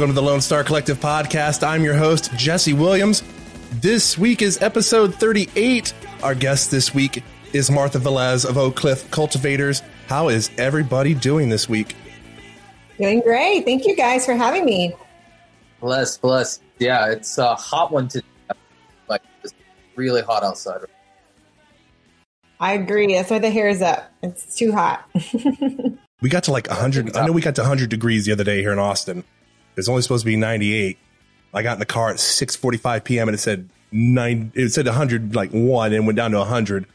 Welcome to the Lone Star Collective podcast. I'm your host, Jesse Williams. This week is episode 38. Our guest this week is Martha Velez of Oak Cliff Cultivators. How is everybody doing this week? Doing great. Thank you guys for having me. Bless, bless. Yeah, it's a hot one today. Like, it's really hot outside. I agree. That's why the hair is up. It's too hot. we got to like 100. I know we got to 100 degrees the other day here in Austin. It's only supposed to be 98. I got in the car at 6:45 p.m. and it said nine. It said 100 like one and went down to 100.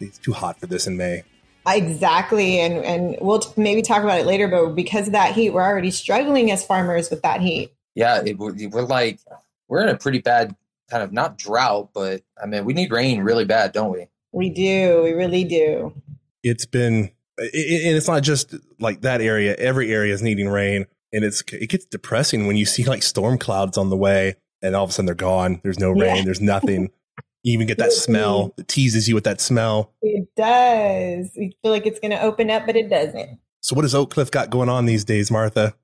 It's too hot for this in May. Exactly, and and we'll t- maybe talk about it later. But because of that heat, we're already struggling as farmers with that heat. Yeah, it, we're like we're in a pretty bad kind of not drought, but I mean we need rain really bad, don't we? We do. We really do. It's been, it, and it's not just like that area. Every area is needing rain, and it's it gets depressing when you see like storm clouds on the way, and all of a sudden they're gone. There's no rain. Yeah. There's nothing. You even get that smell that teases you with that smell. It does. You feel like it's going to open up, but it doesn't. So, what does Oak Cliff got going on these days, Martha?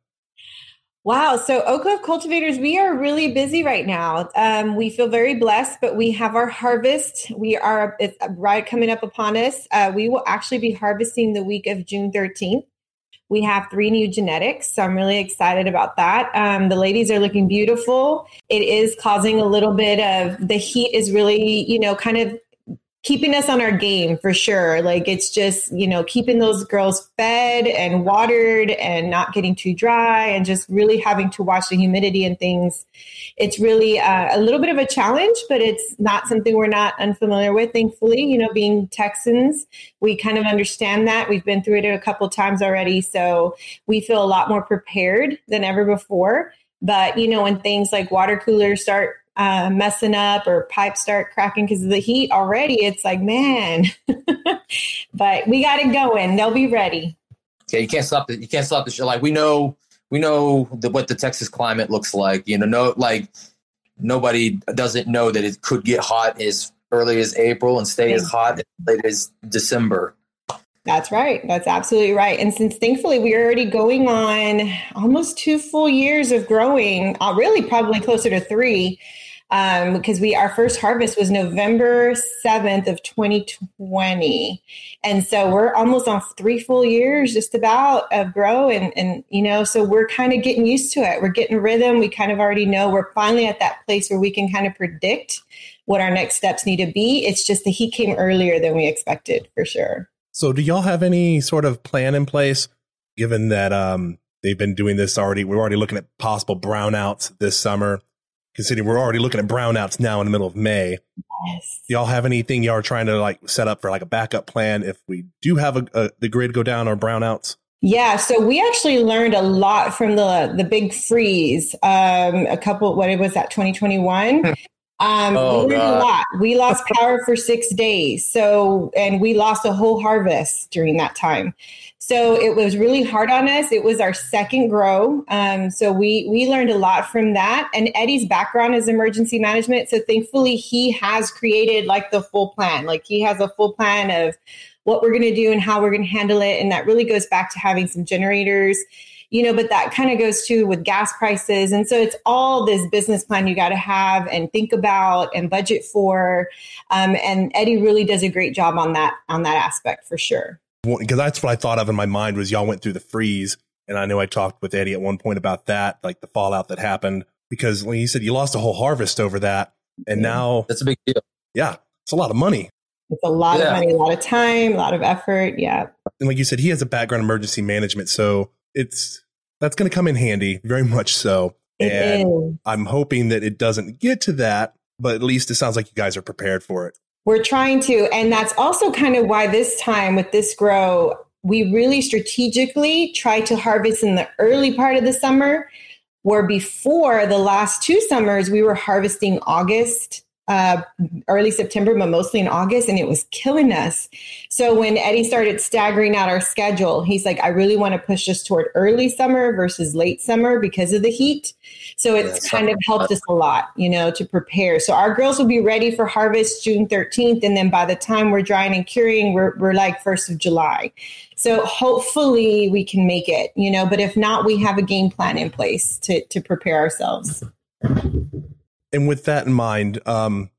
Wow. So Oak Cliff Cultivators, we are really busy right now. Um, we feel very blessed, but we have our harvest. We are it's right coming up upon us. Uh, we will actually be harvesting the week of June 13th. We have three new genetics, so I'm really excited about that. Um, the ladies are looking beautiful. It is causing a little bit of the heat is really, you know, kind of keeping us on our game for sure. Like it's just, you know, keeping those girls fed and watered and not getting too dry and just really having to watch the humidity and things. It's really uh, a little bit of a challenge, but it's not something we're not unfamiliar with. Thankfully, you know, being Texans, we kind of understand that. We've been through it a couple times already. So we feel a lot more prepared than ever before. But, you know, when things like water coolers start uh, messing up or pipes start cracking because of the heat already, it's like, man. but we got it going. They'll be ready. Yeah, you can't stop the you can't stop the show. Like we know we know the, what the Texas climate looks like. You know, no like nobody doesn't know that it could get hot as early as April and stay as hot as late as December. That's right. That's absolutely right. And since thankfully we're already going on almost two full years of growing, uh, really probably closer to three, um, because we our first harvest was November 7th of 2020. And so we're almost on three full years just about of grow and and you know, so we're kind of getting used to it. We're getting rhythm. We kind of already know we're finally at that place where we can kind of predict what our next steps need to be. It's just the heat came earlier than we expected for sure. So do y'all have any sort of plan in place given that um they've been doing this already? We're already looking at possible brownouts this summer considering we're already looking at brownouts now in the middle of May. Yes. y'all have anything y'all are trying to like set up for like a backup plan if we do have a, a, the grid go down or brownouts? Yeah, so we actually learned a lot from the the big freeze. Um, a couple, what it was that 2021. Um, oh, we lot. We lost power for six days. So, and we lost a whole harvest during that time. So it was really hard on us. It was our second grow. Um, so we we learned a lot from that. And Eddie's background is emergency management. So thankfully he has created like the full plan. Like he has a full plan of what we're going to do and how we're going to handle it. And that really goes back to having some generators, you know, but that kind of goes to with gas prices. And so it's all this business plan you got to have and think about and budget for. Um, and Eddie really does a great job on that, on that aspect for sure because that's what I thought of in my mind was y'all went through the freeze, and I know I talked with Eddie at one point about that, like the fallout that happened, because when he said you lost a whole harvest over that, and now that's a big deal. Yeah, it's a lot of money. It's a lot yeah. of money, a lot of time, a lot of effort. Yeah, and like you said, he has a background in emergency management, so it's that's going to come in handy, very much so. It and is. I'm hoping that it doesn't get to that, but at least it sounds like you guys are prepared for it. We're trying to, and that's also kind of why this time with this grow, we really strategically try to harvest in the early part of the summer, where before the last two summers, we were harvesting August uh, early September, but mostly in August, and it was killing us. So when Eddie started staggering out our schedule, he's like, I really want to push us toward early summer versus late summer because of the heat. So it's yeah, kind of helped us a lot, you know, to prepare. So our girls will be ready for harvest June 13th. And then by the time we're drying and curing, we're, we're like 1st of July. So hopefully we can make it, you know, but if not, we have a game plan in place to, to prepare ourselves and with that in mind, um,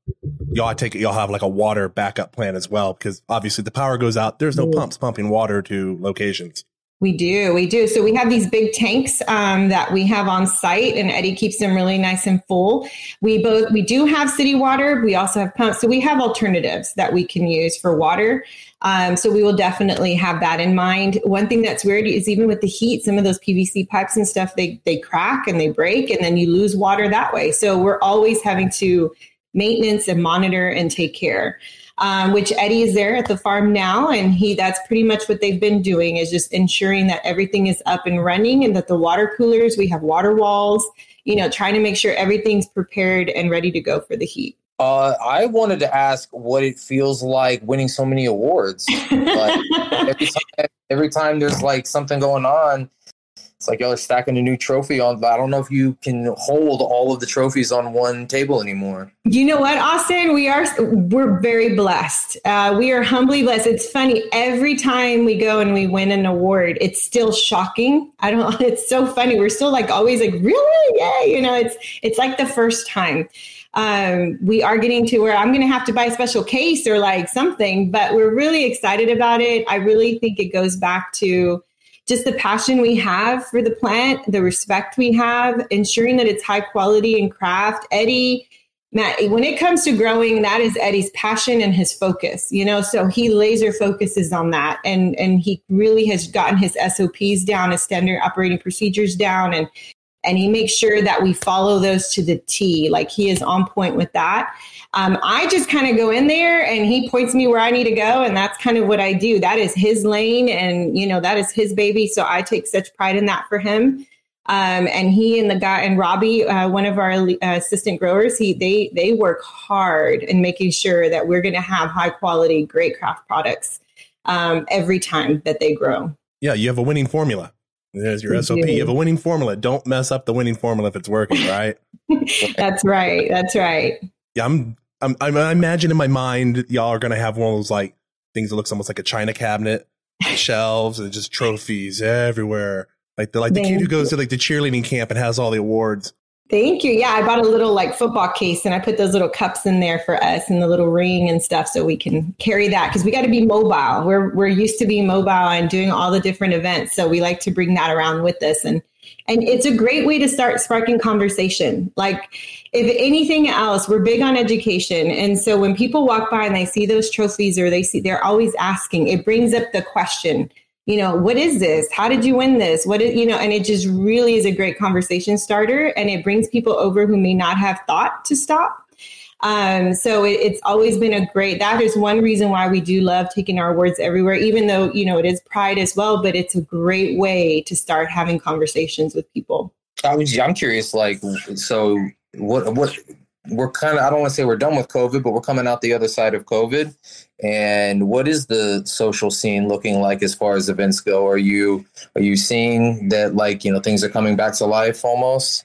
y'all I take it y'all have like a water backup plan as well because obviously the power goes out. There's no pumps pumping water to locations. We do, we do. So we have these big tanks um, that we have on site, and Eddie keeps them really nice and full. We both we do have city water. We also have pumps, so we have alternatives that we can use for water. Um, so we will definitely have that in mind. One thing that's weird is even with the heat, some of those PVC pipes and stuff they they crack and they break, and then you lose water that way. So we're always having to maintenance and monitor and take care um, which Eddie is there at the farm now, and he that's pretty much what they've been doing is just ensuring that everything is up and running, and that the water coolers we have water walls, you know, trying to make sure everything's prepared and ready to go for the heat. Uh, I wanted to ask what it feels like winning so many awards. like every, time, every time there's like something going on, it's like y'all are stacking a new trophy on, I don't know if you can hold all of the trophies on one table anymore. You know what, Austin? We are we're very blessed. Uh, we are humbly blessed. It's funny every time we go and we win an award, it's still shocking. I don't. It's so funny. We're still like always like really, yeah. You know, it's it's like the first time. Um, we are getting to where I'm going to have to buy a special case or like something, but we're really excited about it. I really think it goes back to just the passion we have for the plant, the respect we have, ensuring that it's high quality and craft. Eddie, Matt, when it comes to growing, that is Eddie's passion and his focus, you know, so he laser focuses on that and and he really has gotten his SOPs down, his standard operating procedures down and and he makes sure that we follow those to the T. Like he is on point with that. Um, I just kind of go in there and he points me where I need to go. And that's kind of what I do. That is his lane and, you know, that is his baby. So I take such pride in that for him. Um, and he and the guy and Robbie, uh, one of our uh, assistant growers, he they they work hard in making sure that we're going to have high quality, great craft products um, every time that they grow. Yeah, you have a winning formula. There's your SOP. You have a winning formula. Don't mess up the winning formula if it's working, right? That's right. That's right. Yeah, I'm, I'm, I'm, I imagine in my mind, y'all are going to have one of those like things that looks almost like a china cabinet, shelves, and just trophies everywhere. Like the like the Thank kid who goes to like the cheerleading camp and has all the awards. Thank you. Yeah, I bought a little like football case and I put those little cups in there for us and the little ring and stuff so we can carry that because we got to be mobile. We're we're used to being mobile and doing all the different events, so we like to bring that around with us and and it's a great way to start sparking conversation. Like if anything else, we're big on education and so when people walk by and they see those trophies or they see they're always asking, it brings up the question you know, what is this? How did you win this? What is, you know, and it just really is a great conversation starter and it brings people over who may not have thought to stop. Um, so it, it's always been a great, that is one reason why we do love taking our words everywhere, even though, you know, it is pride as well, but it's a great way to start having conversations with people. I was, I'm curious, like, so what, what, we're kind of, I don't want to say we're done with COVID, but we're coming out the other side of COVID. And what is the social scene looking like as far as events go? Are you, are you seeing that like, you know, things are coming back to life almost?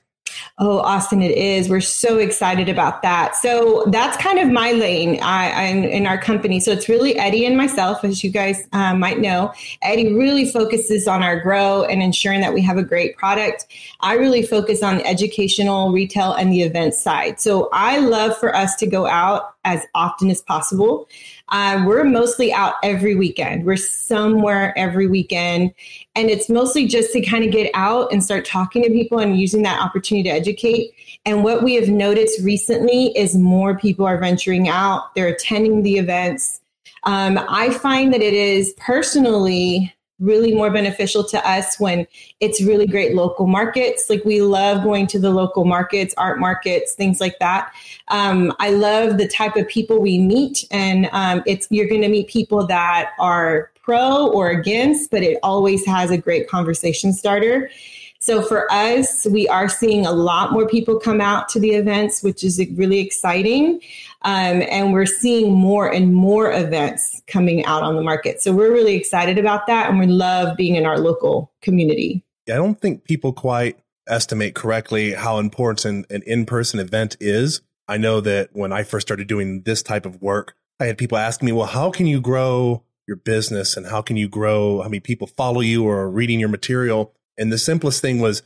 Oh, Austin, it is. We're so excited about that. So that's kind of my lane I, in our company. So it's really Eddie and myself, as you guys uh, might know. Eddie really focuses on our grow and ensuring that we have a great product. I really focus on educational, retail, and the event side. So I love for us to go out as often as possible. Uh, we're mostly out every weekend. We're somewhere every weekend. And it's mostly just to kind of get out and start talking to people and using that opportunity to educate. And what we have noticed recently is more people are venturing out, they're attending the events. Um, I find that it is personally really more beneficial to us when it's really great local markets. Like we love going to the local markets, art markets, things like that. Um, I love the type of people we meet, and um, it's you're going to meet people that are pro or against, but it always has a great conversation starter. So for us, we are seeing a lot more people come out to the events, which is really exciting. Um, and we're seeing more and more events coming out on the market. So we're really excited about that. And we love being in our local community. I don't think people quite estimate correctly how important an in person event is. I know that when I first started doing this type of work, I had people ask me, well, how can you grow your business and how can you grow how many people follow you or are reading your material? And the simplest thing was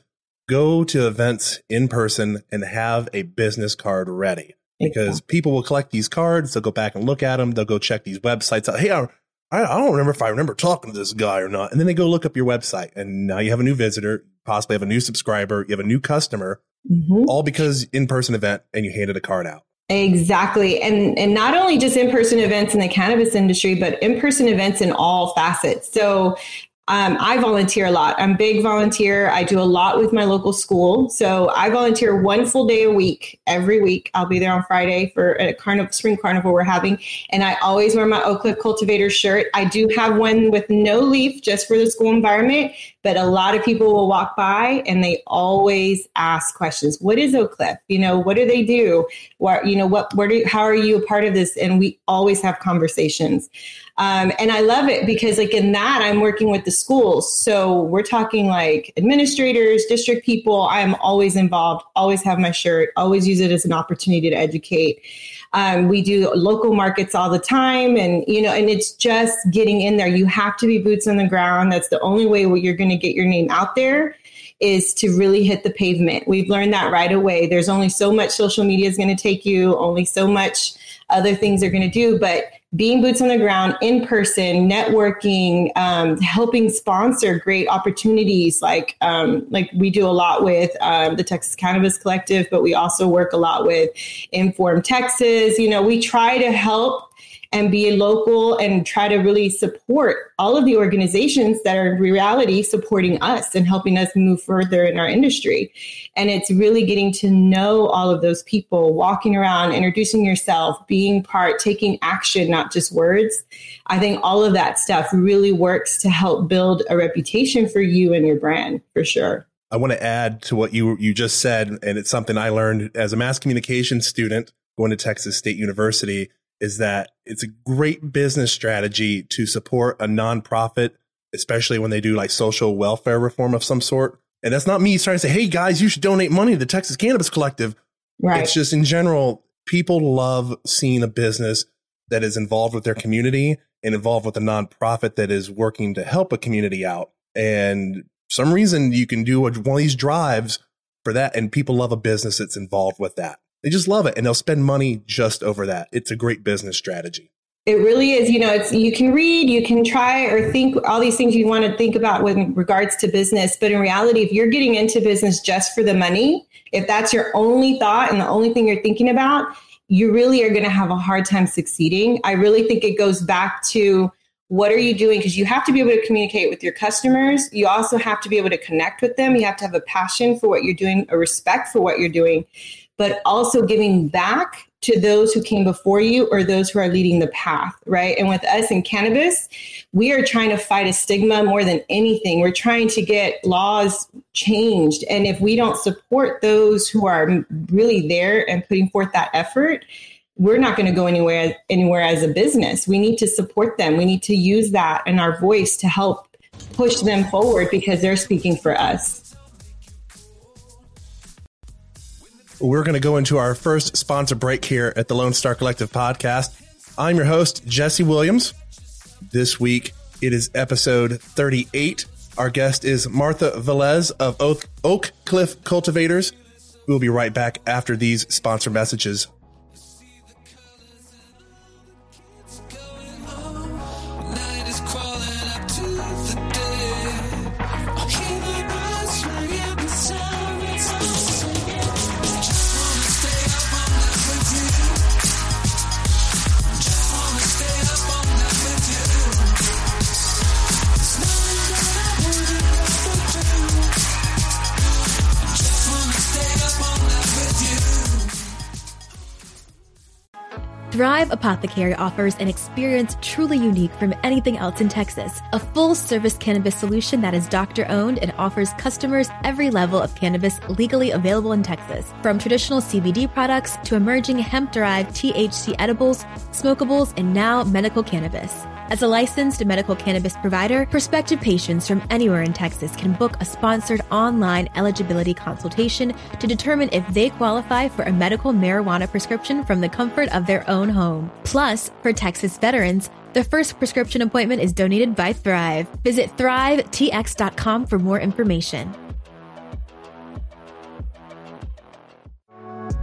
go to events in person and have a business card ready because people will collect these cards. They'll go back and look at them. They'll go check these websites out. Hey, I, I don't remember if I remember talking to this guy or not. And then they go look up your website and now you have a new visitor, possibly have a new subscriber, you have a new customer, mm-hmm. all because in person event and you handed a card out. Exactly. And and not only just in-person events in the cannabis industry, but in-person events in all facets. So um, I volunteer a lot. I'm big volunteer. I do a lot with my local school. So I volunteer one full day a week. Every week, I'll be there on Friday for a carnival, spring carnival we're having. And I always wear my Oak Cliff Cultivator shirt. I do have one with no leaf just for the school environment. But a lot of people will walk by and they always ask questions. What is Oak Cliff? You know, what do they do? What, you know, what, where do, how are you a part of this? And we always have conversations. Um, and I love it because, like, in that, I'm working with the schools. So we're talking like administrators, district people. I am always involved, always have my shirt, always use it as an opportunity to educate. Um, we do local markets all the time, and you know, and it's just getting in there. You have to be boots on the ground. That's the only way you're going to get your name out there is to really hit the pavement. We've learned that right away. There's only so much social media is going to take you, only so much other things they're going to do, but being boots on the ground in person networking um, helping sponsor great opportunities like um, like we do a lot with um, the texas cannabis collective but we also work a lot with inform texas. You know we try to help and be local and try to really support all of the organizations that are in reality supporting us and helping us move further in our industry. And it's really getting to know all of those people, walking around, introducing yourself, being part, taking action, not just words. I think all of that stuff really works to help build a reputation for you and your brand for sure. I want to add to what you you just said, and it's something I learned as a mass communication student going to Texas State University is that it's a great business strategy to support a nonprofit, especially when they do like social welfare reform of some sort. And that's not me trying to say, hey guys, you should donate money to the Texas Cannabis Collective. Right. It's just in general, people love seeing a business that is involved with their community and involved with a nonprofit that is working to help a community out. And some reason you can do one of these drives for that, and people love a business that's involved with that. They just love it and they'll spend money just over that. It's a great business strategy. It really is. You know, it's you can read, you can try or think all these things you want to think about with regards to business, but in reality, if you're getting into business just for the money, if that's your only thought and the only thing you're thinking about, you really are going to have a hard time succeeding. I really think it goes back to what are you doing because you have to be able to communicate with your customers you also have to be able to connect with them you have to have a passion for what you're doing a respect for what you're doing but also giving back to those who came before you or those who are leading the path, right? And with us in cannabis, we are trying to fight a stigma more than anything. We're trying to get laws changed. And if we don't support those who are really there and putting forth that effort, we're not going to go anywhere anywhere as a business. We need to support them. We need to use that and our voice to help push them forward because they're speaking for us. We're going to go into our first sponsor break here at the Lone Star Collective podcast. I'm your host, Jesse Williams. This week, it is episode 38. Our guest is Martha Velez of Oak, Oak Cliff Cultivators. We'll be right back after these sponsor messages. Thrive Apothecary offers an experience truly unique from anything else in Texas. A full service cannabis solution that is doctor owned and offers customers every level of cannabis legally available in Texas. From traditional CBD products to emerging hemp derived THC edibles, smokables, and now medical cannabis. As a licensed medical cannabis provider, prospective patients from anywhere in Texas can book a sponsored online eligibility consultation to determine if they qualify for a medical marijuana prescription from the comfort of their own home. Plus, for Texas veterans, the first prescription appointment is donated by Thrive. Visit thrivetx.com for more information.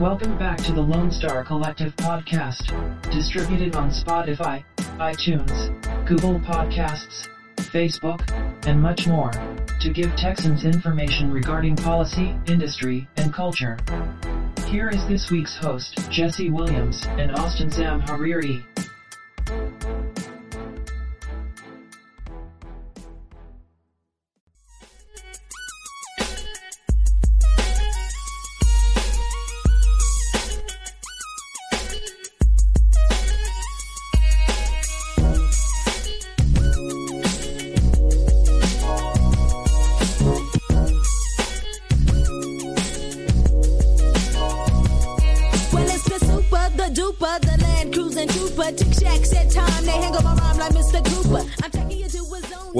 Welcome back to the Lone Star Collective podcast, distributed on Spotify, iTunes, Google Podcasts, Facebook, and much more, to give Texans information regarding policy, industry, and culture. Here is this week's host, Jesse Williams and Austin Sam Hariri.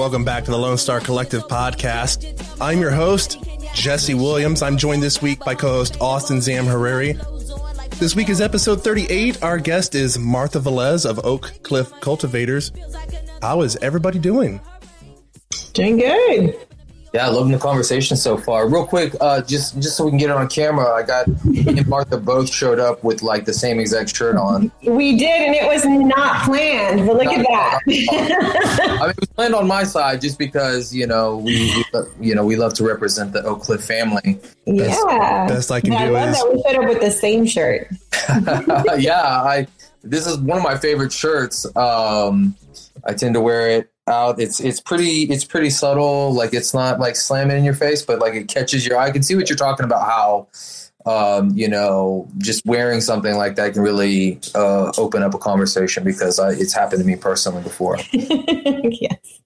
Welcome back to the Lone Star Collective podcast. I'm your host, Jesse Williams. I'm joined this week by co-host Austin Zam Hariri. This week is episode 38. Our guest is Martha Velez of Oak Cliff Cultivators. How is everybody doing? Doing good. Yeah, loving the conversation so far. Real quick, uh, just just so we can get it on camera, I got me and Martha both showed up with like the same exact shirt on. We did, and it was not planned, but look at that. I mean, it was planned on my side just because you know we, we you know we love to represent the Oak Cliff family. yeah. Best I can I do love is that we showed up with the same shirt. yeah, I this is one of my favorite shirts. Um, I tend to wear it out. It's it's pretty it's pretty subtle. Like it's not like slamming in your face, but like it catches your eye. I can see what you're talking about. How um, you know just wearing something like that can really uh, open up a conversation because I, it's happened to me personally before. yes.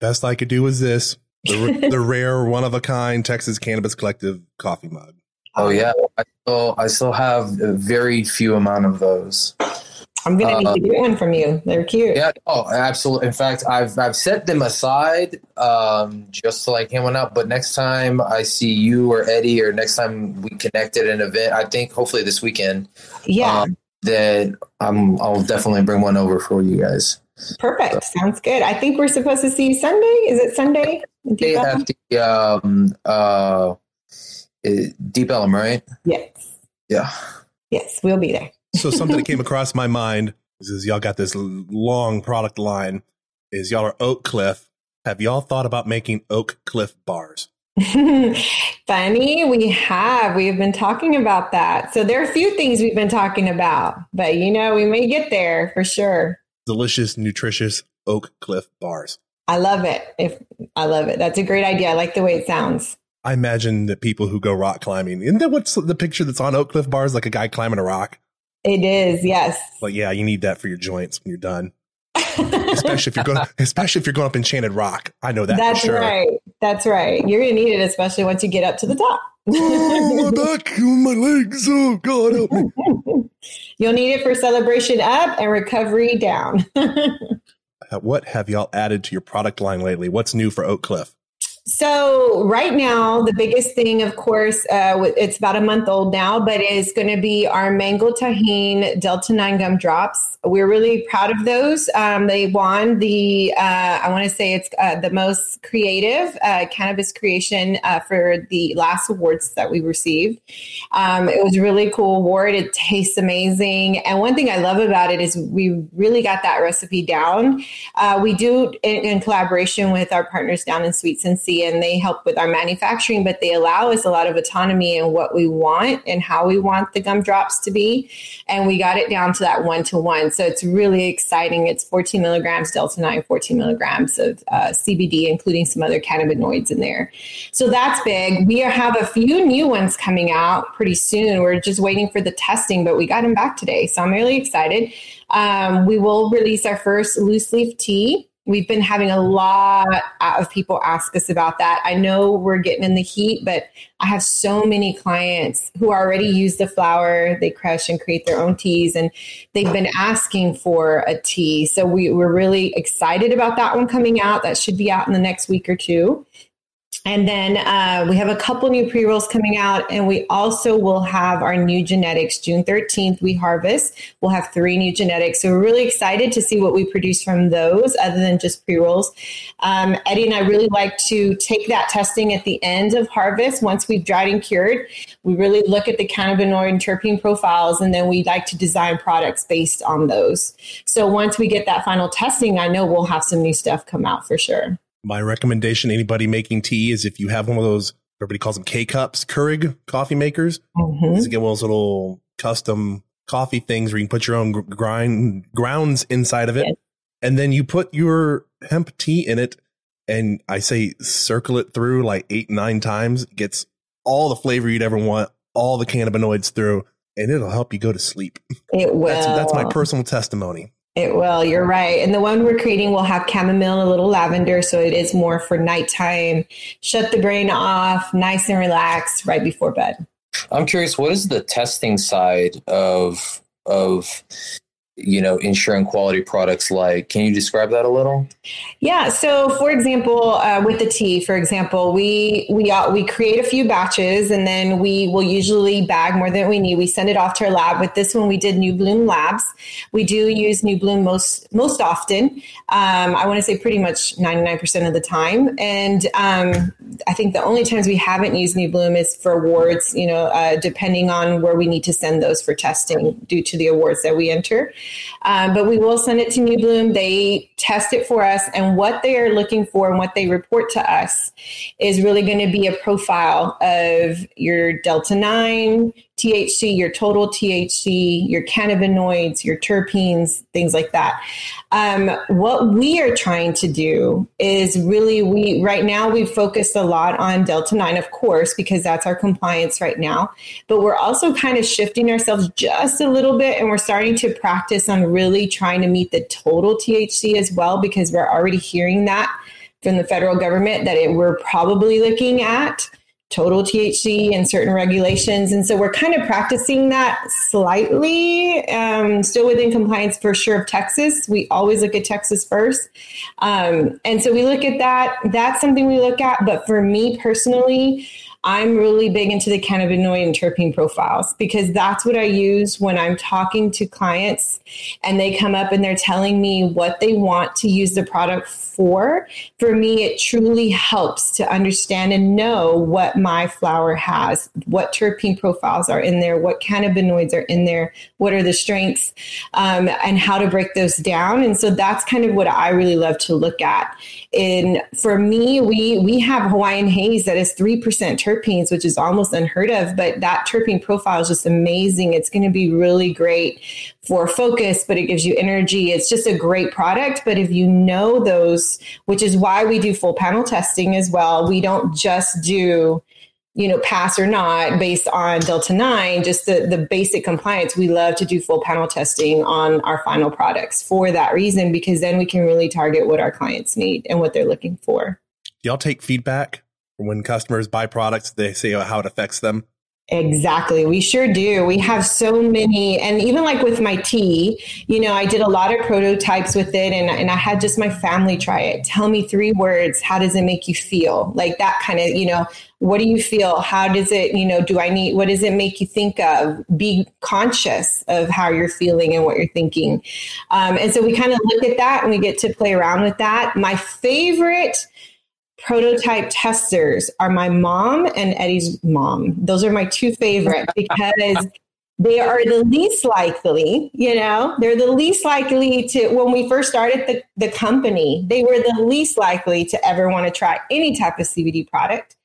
best I could do is this: the, the rare, one of a kind Texas Cannabis Collective coffee mug. Oh yeah, I still I still have a very few amount of those. I'm gonna need Uh, to get one from you. They're cute. Yeah. Oh, absolutely. In fact, I've I've set them aside um, just to like hand one out. But next time I see you or Eddie, or next time we connect at an event, I think hopefully this weekend, Yeah. um, that I'm I'll definitely bring one over for you guys. Perfect. Sounds good. I think we're supposed to see you Sunday. Is it Sunday? They have the um uh Deep Ellum, right? Yes. Yeah. Yes, we'll be there. So something that came across my mind is, y'all got this long product line. Is y'all are Oak Cliff. Have y'all thought about making Oak Cliff bars? Funny, we have. We have been talking about that. So there are a few things we've been talking about, but you know, we may get there for sure. Delicious, nutritious Oak Cliff bars. I love it. If I love it. That's a great idea. I like the way it sounds. I imagine that people who go rock climbing, isn't that what's the picture that's on Oak Cliff bars? Like a guy climbing a rock. It is, yes. But yeah, you need that for your joints when you're done. Especially if you're going, especially if you're going up Enchanted Rock. I know that That's for sure. right. That's right. You're gonna need it, especially once you get up to the top. oh, my back, my legs. Oh, God help me. You'll need it for celebration up and recovery down. Uh, What have y'all added to your product line lately? What's new for Oak Cliff? So right now, the biggest thing, of course, uh, it's about a month old now, but is going to be our mango Tajín Delta Nine gum drops. We're really proud of those. Um, they won the, uh, I want to say it's uh, the most creative uh, cannabis creation uh, for the last awards that we received. Um, it was a really cool award. It tastes amazing, and one thing I love about it is we really got that recipe down. Uh, we do in, in collaboration with our partners down in Sweet Sensei and they help with our manufacturing, but they allow us a lot of autonomy in what we want and how we want the gumdrops to be. And we got it down to that one to one. So it's really exciting. It's 14 milligrams Delta 9, 14 milligrams of uh, CBD, including some other cannabinoids in there. So that's big. We have a few new ones coming out pretty soon. We're just waiting for the testing, but we got them back today. So I'm really excited. Um, we will release our first loose leaf tea We've been having a lot of people ask us about that. I know we're getting in the heat, but I have so many clients who already use the flower. They crush and create their own teas, and they've been asking for a tea. So we, we're really excited about that one coming out. That should be out in the next week or two. And then uh, we have a couple new pre rolls coming out, and we also will have our new genetics. June 13th, we harvest. We'll have three new genetics. So we're really excited to see what we produce from those other than just pre rolls. Um, Eddie and I really like to take that testing at the end of harvest once we've dried and cured. We really look at the cannabinoid and terpene profiles, and then we like to design products based on those. So once we get that final testing, I know we'll have some new stuff come out for sure my recommendation anybody making tea is if you have one of those everybody calls them K cups, Keurig coffee makers, mm-hmm. is get one of those little custom coffee things where you can put your own grind grounds inside of it, yes. and then you put your hemp tea in it, and I say circle it through like eight nine times, it gets all the flavor you'd ever want, all the cannabinoids through, and it'll help you go to sleep. It will. That's, that's my personal testimony. It will. You're right. And the one we're creating will have chamomile and a little lavender. So it is more for nighttime. Shut the brain off, nice and relaxed right before bed. I'm curious, what is the testing side of of you know ensuring quality products like can you describe that a little? Yeah so for example uh, with the tea for example we we uh, we create a few batches and then we will usually bag more than we need. We send it off to our lab. With this one we did new bloom labs. We do use new bloom most most often um, i want to say pretty much 99% of the time. And um, i think the only times we haven't used new bloom is for awards you know uh, depending on where we need to send those for testing due to the awards that we enter um, but we will send it to New Bloom. They test it for us, and what they are looking for and what they report to us is really going to be a profile of your Delta 9, THC, your total THC, your cannabinoids, your terpenes, things like that. Um, what we are trying to do is really, we right now we've focused a lot on Delta 9, of course, because that's our compliance right now. But we're also kind of shifting ourselves just a little bit and we're starting to practice on really trying to meet the total THC as well, because we're already hearing that from the federal government that it, we're probably looking at total THC and certain regulations. And so we're kind of practicing that slightly, um, still within compliance for sure of Texas. We always look at Texas first. Um, and so we look at that. That's something we look at. But for me personally, I'm really big into the cannabinoid and terpene profiles because that's what I use when I'm talking to clients and they come up and they're telling me what they want to use the product for. For me, it truly helps to understand and know what my flower has, what terpene profiles are in there, what cannabinoids are in there, what are the strengths, um, and how to break those down. And so that's kind of what I really love to look at. And for me, we we have Hawaiian haze that is three percent terpene terpenes, which is almost unheard of. But that terpene profile is just amazing. It's going to be really great for focus, but it gives you energy. It's just a great product. But if you know those, which is why we do full panel testing as well, we don't just do you know, pass or not based on Delta 9, just the, the basic compliance. We love to do full panel testing on our final products for that reason, because then we can really target what our clients need and what they're looking for. Y'all take feedback when customers buy products, they say how it affects them. Exactly. We sure do. We have so many. And even like with my tea, you know, I did a lot of prototypes with it and, and I had just my family try it. Tell me three words. How does it make you feel? Like that kind of, you know, what do you feel? How does it, you know, do I need, what does it make you think of? Be conscious of how you're feeling and what you're thinking. Um, and so we kind of look at that and we get to play around with that. My favorite prototype testers are my mom and Eddie's mom. Those are my two favorite because they are the least likely, you know, they're the least likely to, when we first started the, the company, they were the least likely to ever want to try any type of CBD product.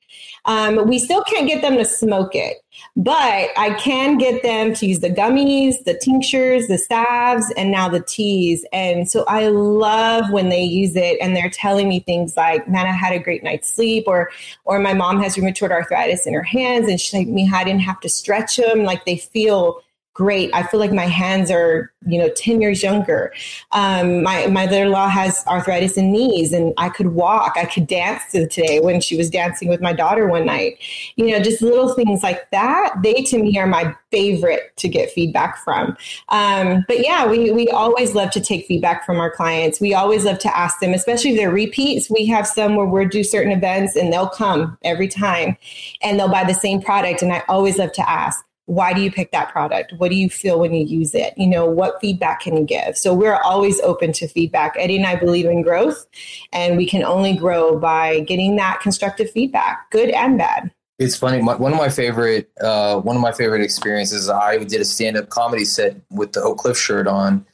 Um, we still can't get them to smoke it, but I can get them to use the gummies, the tinctures, the salves, and now the teas. And so I love when they use it and they're telling me things like, "Man, I had a great night's sleep," or "Or my mom has rheumatoid arthritis in her hands, and she's like, "Me, I didn't have to stretch them." Like they feel great. I feel like my hands are, you know, 10 years younger. Um, my, mother-in-law has arthritis in knees and I could walk, I could dance today when she was dancing with my daughter one night, you know, just little things like that. They to me are my favorite to get feedback from. Um, but yeah, we, we always love to take feedback from our clients. We always love to ask them, especially if they're repeats. We have some where we'll do certain events and they'll come every time and they'll buy the same product. And I always love to ask, why do you pick that product? What do you feel when you use it? You know what feedback can you give? So we're always open to feedback. Eddie and i believe in growth and we can only grow by getting that constructive feedback good and bad. It's funny my, one of my favorite uh, one of my favorite experiences i did a stand-up comedy set with the oak cliff shirt on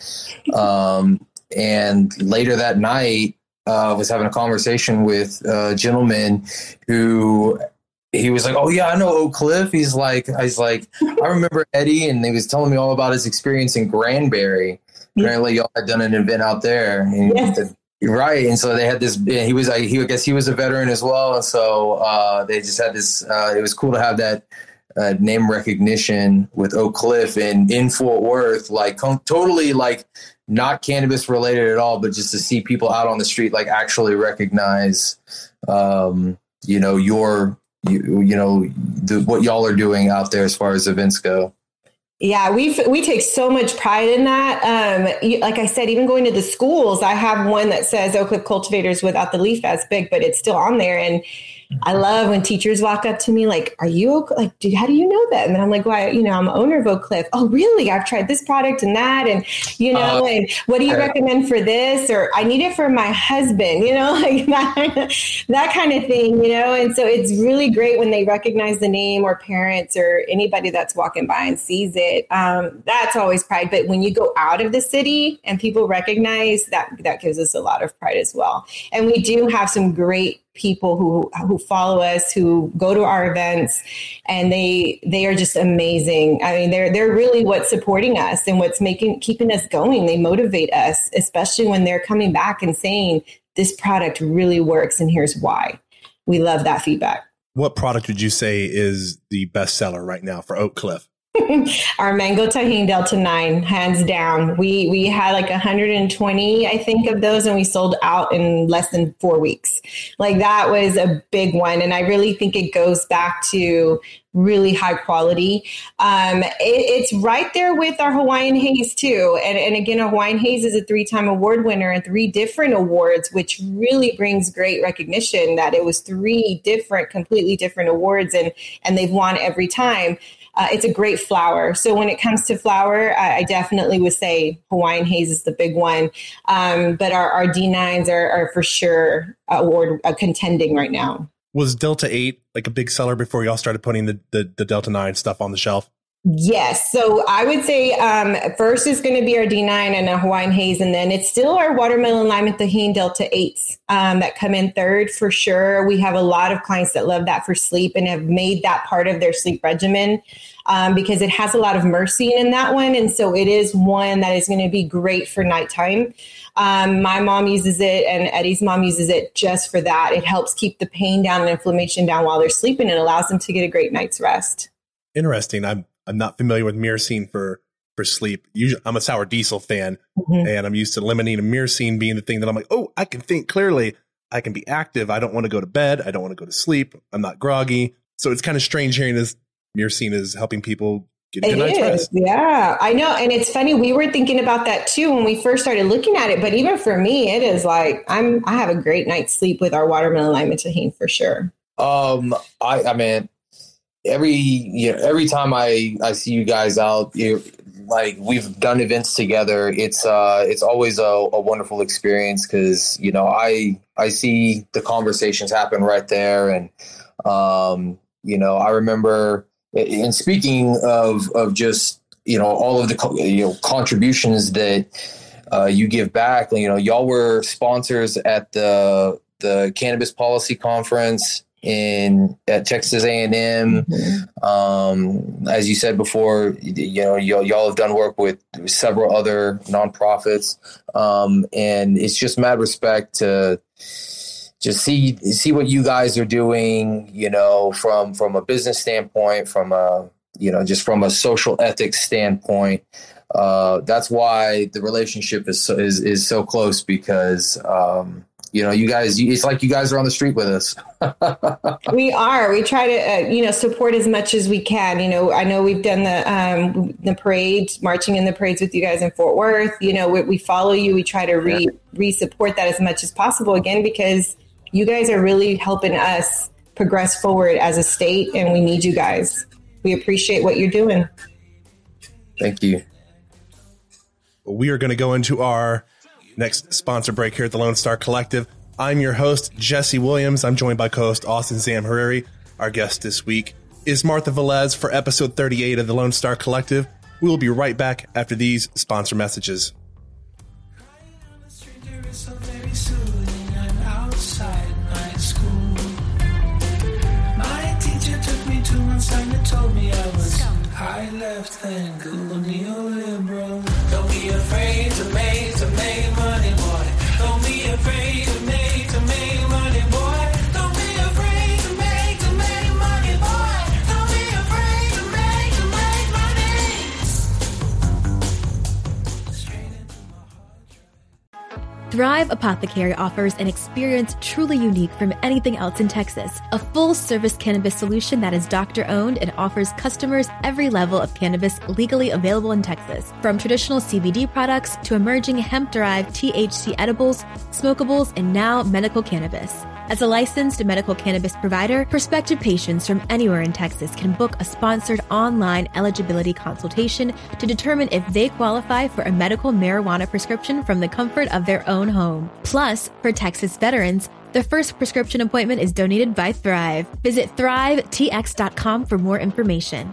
um, and later that night uh, was having a conversation with a gentleman who he was like, "Oh yeah, I know Oak Cliff." He's like, "He's like, I remember Eddie," and he was telling me all about his experience in Granbury. Apparently, y'all had done an event out there, and Yes. right? And so they had this. He was, like, he I guess he was a veteran as well, and so uh, they just had this. Uh, it was cool to have that uh, name recognition with Oak Cliff and in Fort Worth, like com- totally like not cannabis related at all, but just to see people out on the street like actually recognize, um, you know, your you, you know the, what y'all are doing out there as far as events go. Yeah, we we take so much pride in that. Um, you- like I said, even going to the schools, I have one that says Oak Cliff Cultivators without the leaf as big, but it's still on there. And I love when teachers walk up to me like, "Are you Oak? Like, do, how do you know that?" And I'm like, "Well, I, you know, I'm owner of Oak Cliff. Oh, really? I've tried this product and that, and you know, Uh, and what do you okay. recommend for this? Or I need it for my husband. You know, like that, that kind of thing. You know, and so it's really great when they recognize the name or parents or anybody that's walking by and sees it. Um, that's always pride. But when you go out of the city and people recognize that, that gives us a lot of pride as well. And we do have some great people who who follow us who go to our events and they they are just amazing. I mean they're they're really what's supporting us and what's making keeping us going. They motivate us especially when they're coming back and saying this product really works and here's why. We love that feedback. What product would you say is the best seller right now for Oak Cliff? our mango Tajín delta 9 hands down. We we had like 120 i think of those and we sold out in less than four weeks. Like that was a big one and i really think it goes back to really high quality. Um, it, it's right there with our hawaiian haze too. And, and again a hawaiian haze is a three-time award winner and three different awards which really brings great recognition that it was three different completely different awards and and they've won every time uh, it's a great flower. So when it comes to flower, I, I definitely would say Hawaiian Haze is the big one. Um, but our, our D9s are, are for sure award uh, contending right now. Was Delta 8 like a big seller before y'all started putting the, the, the Delta 9 stuff on the shelf? Yes. So I would say um, first is going to be our D9 and a Hawaiian Haze, and then it's still our watermelon lime and Tajín Delta 8s um, that come in third for sure. We have a lot of clients that love that for sleep and have made that part of their sleep regimen um, because it has a lot of myrcene in that one. And so it is one that is going to be great for nighttime. Um, my mom uses it, and Eddie's mom uses it just for that. It helps keep the pain down and inflammation down while they're sleeping and allows them to get a great night's rest. Interesting. I'm I'm not familiar with myrcene for for sleep. Usually, I'm a sour diesel fan, Mhm. and I'm used to limonene and myrcene being the thing that I'm like, oh, I can think clearly. I can be active. I don't want to go to bed. I don't want to go to sleep. I'm not groggy. So it's kind of strange hearing this myrcene helping people get It good night's rest. yeah. I know, and it's funny. We were thinking about that too when we first started looking at it. But even for me, it is like I'm. I have a great night's sleep with our watermelon lime and Tajín for sure. Um, I, I mean, every you know, every time I I see you guys out, you like we've done events together. It's uh, it's always a, a wonderful experience because you know I I see the conversations happen right there, and um, you know I remember. And speaking of of just you know all of the you know contributions that uh, you give back, you know y'all were sponsors at the the cannabis policy conference in at Texas A&M. Um, as you said before, you know y'all, y'all have done work with several other nonprofits, um, and it's just mad respect to just see see what you guys are doing. You know, from from a business standpoint, from a you know just from a social ethics standpoint. Uh, that's why the relationship is so, is is so close because um, you know you guys it's like you guys are on the street with us. we are. We try to, uh, you know, support as much as we can. You know, I know we've done the um, the parades, marching in the parades with you guys in Fort Worth. You know, we, we follow you. We try to re re support that as much as possible. Again, because you guys are really helping us progress forward as a state, and we need you guys. We appreciate what you're doing. Thank you. We are going to go into our next sponsor break here at the Lone Star Collective. I'm your host, Jesse Williams. I'm joined by co host Austin Zamhariri. Our guest this week is Martha Velez for episode 38 of the Lone Star Collective. We will be right back after these sponsor messages. I left and Google neoliberal. Thrive Apothecary offers an experience truly unique from anything else in Texas. A full service cannabis solution that is doctor owned and offers customers every level of cannabis legally available in Texas. From traditional CBD products to emerging hemp derived THC edibles, smokables, and now medical cannabis. As a licensed medical cannabis provider, prospective patients from anywhere in Texas can book a sponsored online eligibility consultation to determine if they qualify for a medical marijuana prescription from the comfort of their own home. Plus, for Texas veterans, the first prescription appointment is donated by Thrive. Visit thrivetx.com for more information.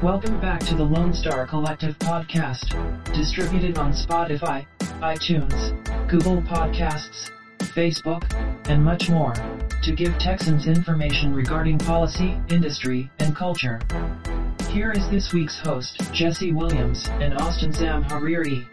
Welcome back to the Lone Star Collective podcast, distributed on Spotify, iTunes, Google Podcasts, Facebook, and much more, to give Texans information regarding policy, industry, and culture. Here is this week's host, Jesse Williams and Austin Zamhariri.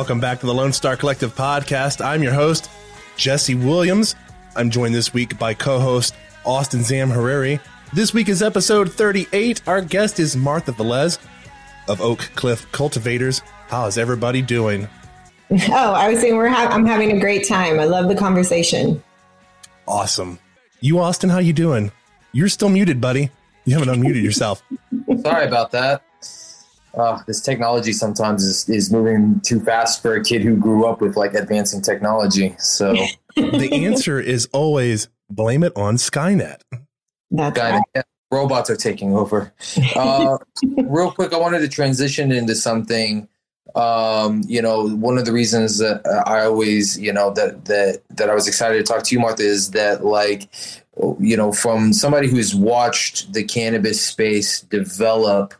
Welcome back to the Lone Star Collective podcast. I'm your host, Jesse Williams. I'm joined this week by co host Austin Zam Zamhariri. This week is episode 38. Our guest is Martha Velez of Oak Cliff Cultivators. How is everybody doing? Oh, I was saying we're ha- I'm having a great time. I love the conversation. Awesome. You, Austin, how you doing? You're still muted, buddy. You haven't unmuted yourself. Sorry about that. Uh, this technology sometimes is, is moving too fast for a kid who grew up with like advancing technology. So The answer is always blame it on Skynet. That's Skynet, right. robots are taking over. Uh, real quick, I wanted to transition into something. Um, you know, one of the reasons that I always, you know, that that that I was excited to talk to you, Martha, is that like, you know, from somebody who's watched the cannabis space develop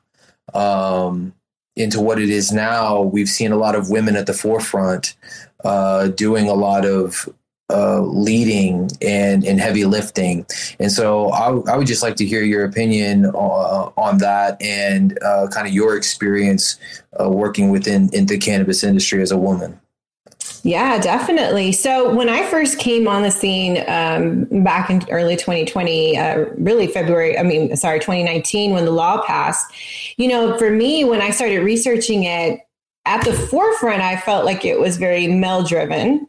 um, into what it is now, we've seen a lot of women at the forefront uh, doing a lot of uh, leading and, and heavy lifting. And so I, I would just like to hear your opinion on, on that and uh, kind of your experience uh, working within in the cannabis industry as a woman. Yeah, definitely. So when I first came on the scene um, back in early 2020, uh, really February, I mean, sorry, 2019, when the law passed, you know, for me, when I started researching it at the forefront, I felt like it was very male driven.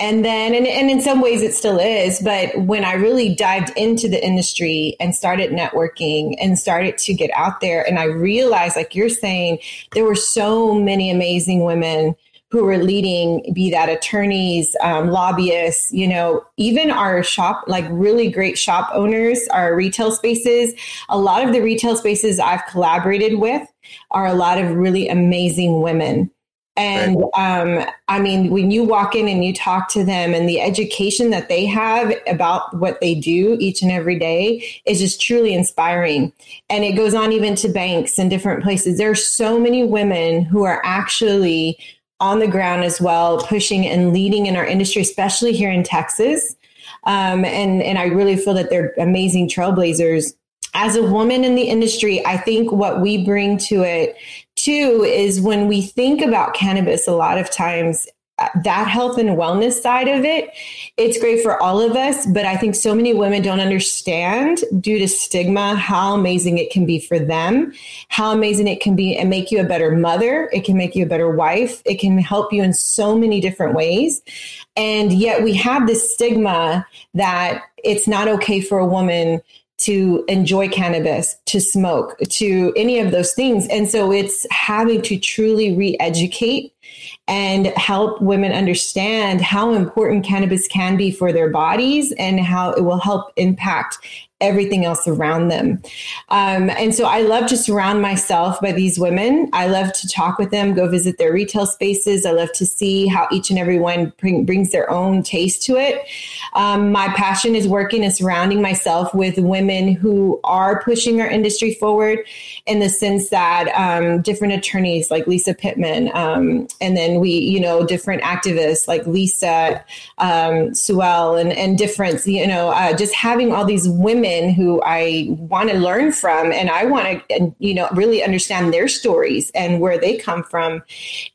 And then, and, and in some ways it still is, but when I really dived into the industry and started networking and started to get out there, and I realized, like you're saying, there were so many amazing women who were leading, be that attorneys, um, lobbyists, you know, even our shop, like really great shop owners, our retail spaces. A lot of the retail spaces I've collaborated with are a lot of really amazing women. And um, I mean, when you walk in and you talk to them and the education that they have about what they do each and every day is just truly inspiring. And it goes on even to banks and different places. There are so many women who are actually on the ground as well, pushing and leading in our industry, especially here in Texas. Um, and and I really feel that they're amazing trailblazers. As a woman in the industry, I think what we bring to it too is when we think about cannabis, a lot of times Uh, that health and wellness side of it, it's great for all of us. But I think so many women don't understand due to stigma how amazing it can be for them, how amazing it can be and make you a better mother. It can make you a better wife. It can help you in so many different ways. And yet we have this stigma that it's not okay for a woman to enjoy cannabis, to smoke, to any of those things. And so it's having to truly re educate and help women understand how important cannabis can be for their bodies and how it will help impact everything else around them. Um, and so I love to surround myself by these women. I love to talk with them, go visit their retail spaces. I love to see how each and every one bring, brings their own taste to it. Um, my passion is working and surrounding myself with women who are pushing our industry forward in the sense that um, different attorneys like Lisa Pittman, um, and then we, you know, different activists like Lisa um, and, and different, you know, uh, just having all these women who I want to learn from and I want to, you know, really understand their stories and where they come from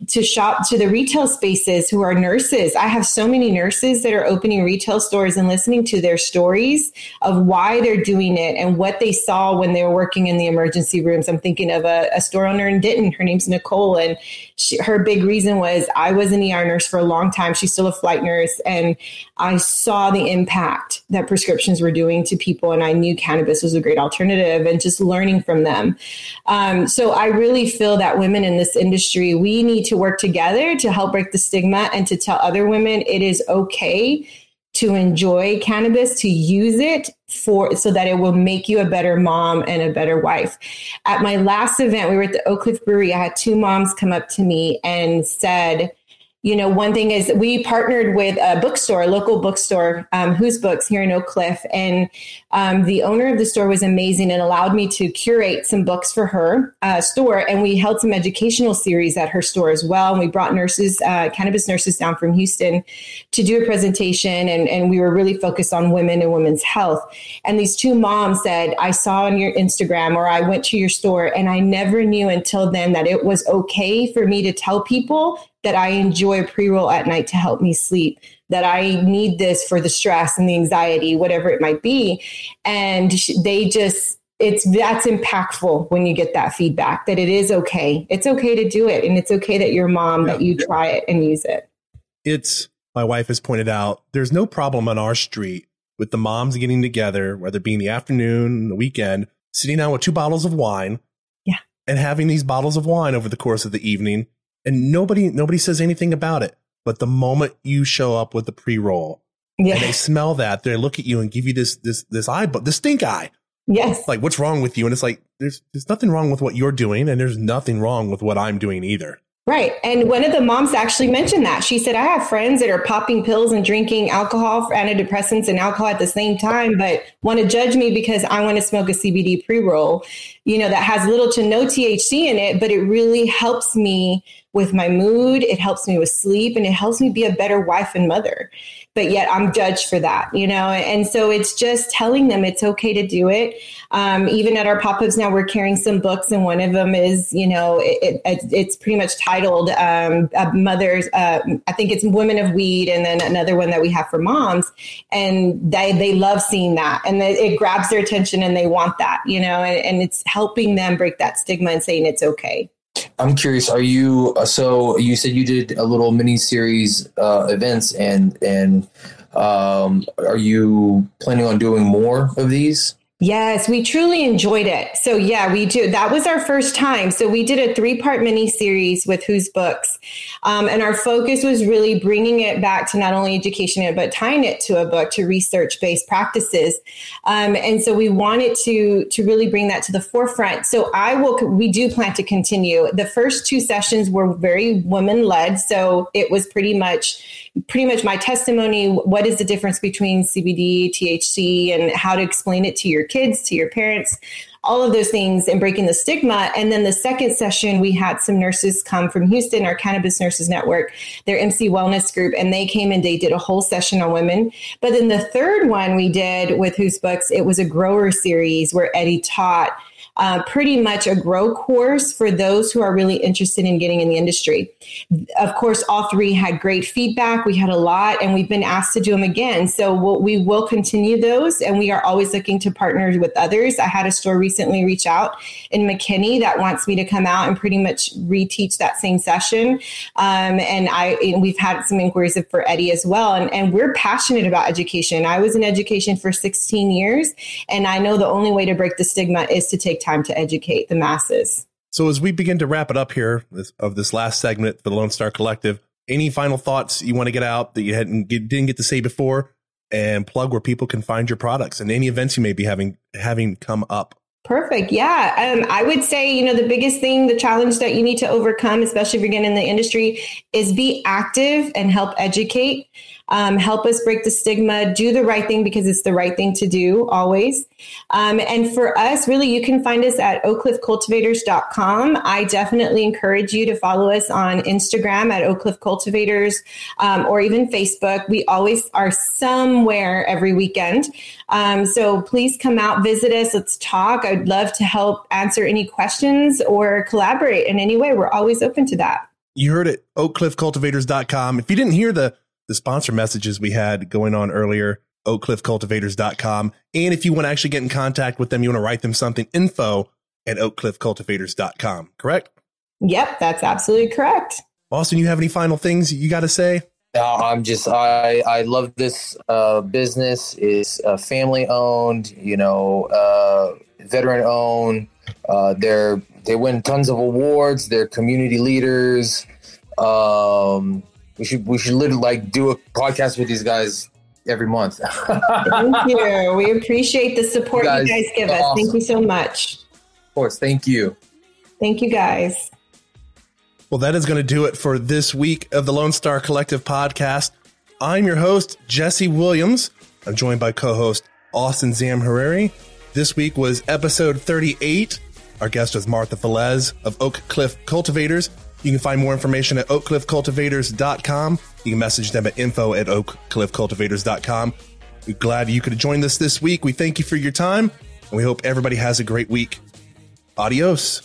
to shop to the retail spaces who are nurses. I have so many nurses that are opening retail stores and listening to their stories of why they're doing it and what they saw when they were working in the emergency rooms. I'm thinking of a, a store owner in Denton. Her name's Nicole, and she, her big reason was I was an ER nurse for a long time. She's still a flight nurse, and I saw the impact that prescriptions were doing to people, and I knew cannabis was a great alternative, and just learning from them. Um, so I really feel that women in this industry, we need to work together to help break the stigma and to tell other women it is okay to enjoy cannabis, to use it for so that it will make you a better mom and a better wife. At my last event, we were at the Oak Cliff Brewery. I had two moms come up to me and said, you know, one thing is we partnered with a bookstore, a local bookstore, um, whose books here in Oak Cliff, and um, the owner of the store was amazing and allowed me to curate some books for her uh, store, and we held some educational series at her store as well. And we brought nurses, uh, cannabis nurses, down from Houston to do a presentation, and and we were really focused on women and women's health. And these two moms said, "I saw on your Instagram, or I went to your store, and I never knew until then that it was okay for me to tell people." That I enjoy pre roll at night to help me sleep, that I need this for the stress and the anxiety, whatever it might be. And they just, it's that's impactful when you get that feedback that it is okay. It's okay to do it. And it's okay that your mom, yeah. that you try it and use it. It's, my wife has pointed out, there's no problem on our street with the moms getting together, whether it be in the afternoon, the weekend, sitting down with two bottles of wine. Yeah. And having these bottles of wine over the course of the evening and nobody nobody says anything about it. But the moment you show up with the pre roll, yeah. and they smell that, they look at you and give you this this this eye, but the stink eye. Yes. Like, what's wrong with you? And it's like, there's there's nothing wrong with what you're doing, and there's nothing wrong with what I'm doing either. Right. And one of the moms actually mentioned that. She said, I have friends that are popping pills and drinking alcohol antidepressants and alcohol at the same time, but want to judge me because I want to smoke a CBD pre roll, you know, that has little to no THC in it, but it really helps me with my mood. It helps me with sleep and it helps me be a better wife and mother. But yet I'm judged for that, you know? And so it's just telling them it's okay to do it. Um, even at our pop ups now, we're carrying some books, and one of them is, you know, it, it, it's pretty much titled um, Mothers, uh, I think it's Women of Weed, and then another one that we have for moms. And they, they love seeing that and it grabs their attention and they want that, you know, and, and it's helping them break that stigma and saying it's okay. I'm curious. Are you uh, so? You said you did a little mini series uh, events, and and um, are you planning on doing more of these? Yes, we truly enjoyed it. So yeah, we do. That was our first time. So we did a three-part mini series with Whose Books, um, and our focus was really bringing it back to not only education but tying it to a book to research-based practices. Um, and so we wanted to to really bring that to the forefront. So I will. We do plan to continue. The first two sessions were very women-led, so it was pretty much pretty much my testimony what is the difference between CBD, THC, and how to explain it to your kids, to your parents, all of those things, and breaking the stigma. And then the second session, we had some nurses come from Houston, our Cannabis Nurses Network, their MC Wellness group, and they came and they did a whole session on women. But then the third one we did with Whose Books, it was a grower series where Eddie taught uh, pretty much a grow course for those who are really interested in getting in the industry. Of course, all three had great feedback. We had a lot, and we've been asked to do them again. So we'll, we will continue those, and we are always looking to partner with others. I had a store recently reach out in McKinney that wants me to come out and pretty much reteach that same session. Um, and I and we've had some inquiries for Eddie as well, and, and we're passionate about education. I was in education for 16 years, and I know the only way to break the stigma is to take time to educate the masses. So as we begin to wrap it up here of this last segment for the Lone Star Collective, any final thoughts you want to get out that you hadn't get, didn't get to say before, and plug where people can find your products and any events you may be having having come up. Perfect. Yeah. Um, I would say, you know, the biggest thing, the challenge that you need to overcome, especially if you're getting in the industry, is be active and help educate um, help us break the stigma, do the right thing because it's the right thing to do always. Um, and for us, really, you can find us at oakcliffcultivators.com. I definitely encourage you to follow us on Instagram at Oak Cliff Cultivators um, or even Facebook. We always are somewhere every weekend. Um, so please come out, visit us, let's talk. I'd love to help answer any questions or collaborate in any way. We're always open to that. You heard it, oakcliffcultivators.com. If you didn't hear the the sponsor messages we had going on earlier, oakcliffcultivators.com. And if you want to actually get in contact with them, you want to write them something, info at oakcliffcultivators.com, correct? Yep, that's absolutely correct. Austin, you have any final things you got to say? No, I'm just I I love this uh, business. is uh, family owned, you know, uh, veteran owned. Uh, they're they win tons of awards. They're community leaders. Um, we should we should literally like do a podcast with these guys every month. thank you. We appreciate the support you guys, you guys give us. Awesome. Thank you so much. Of course. Thank you. Thank you guys. Well, that is going to do it for this week of the Lone Star Collective podcast. I'm your host, Jesse Williams. I'm joined by co-host Austin Zamhariri. This week was episode 38. Our guest was Martha Velez of Oak Cliff Cultivators. You can find more information at oakcliffcultivators.com. You can message them at info at oakcliffcultivators.com. We're glad you could join us this week. We thank you for your time, and we hope everybody has a great week. Adios.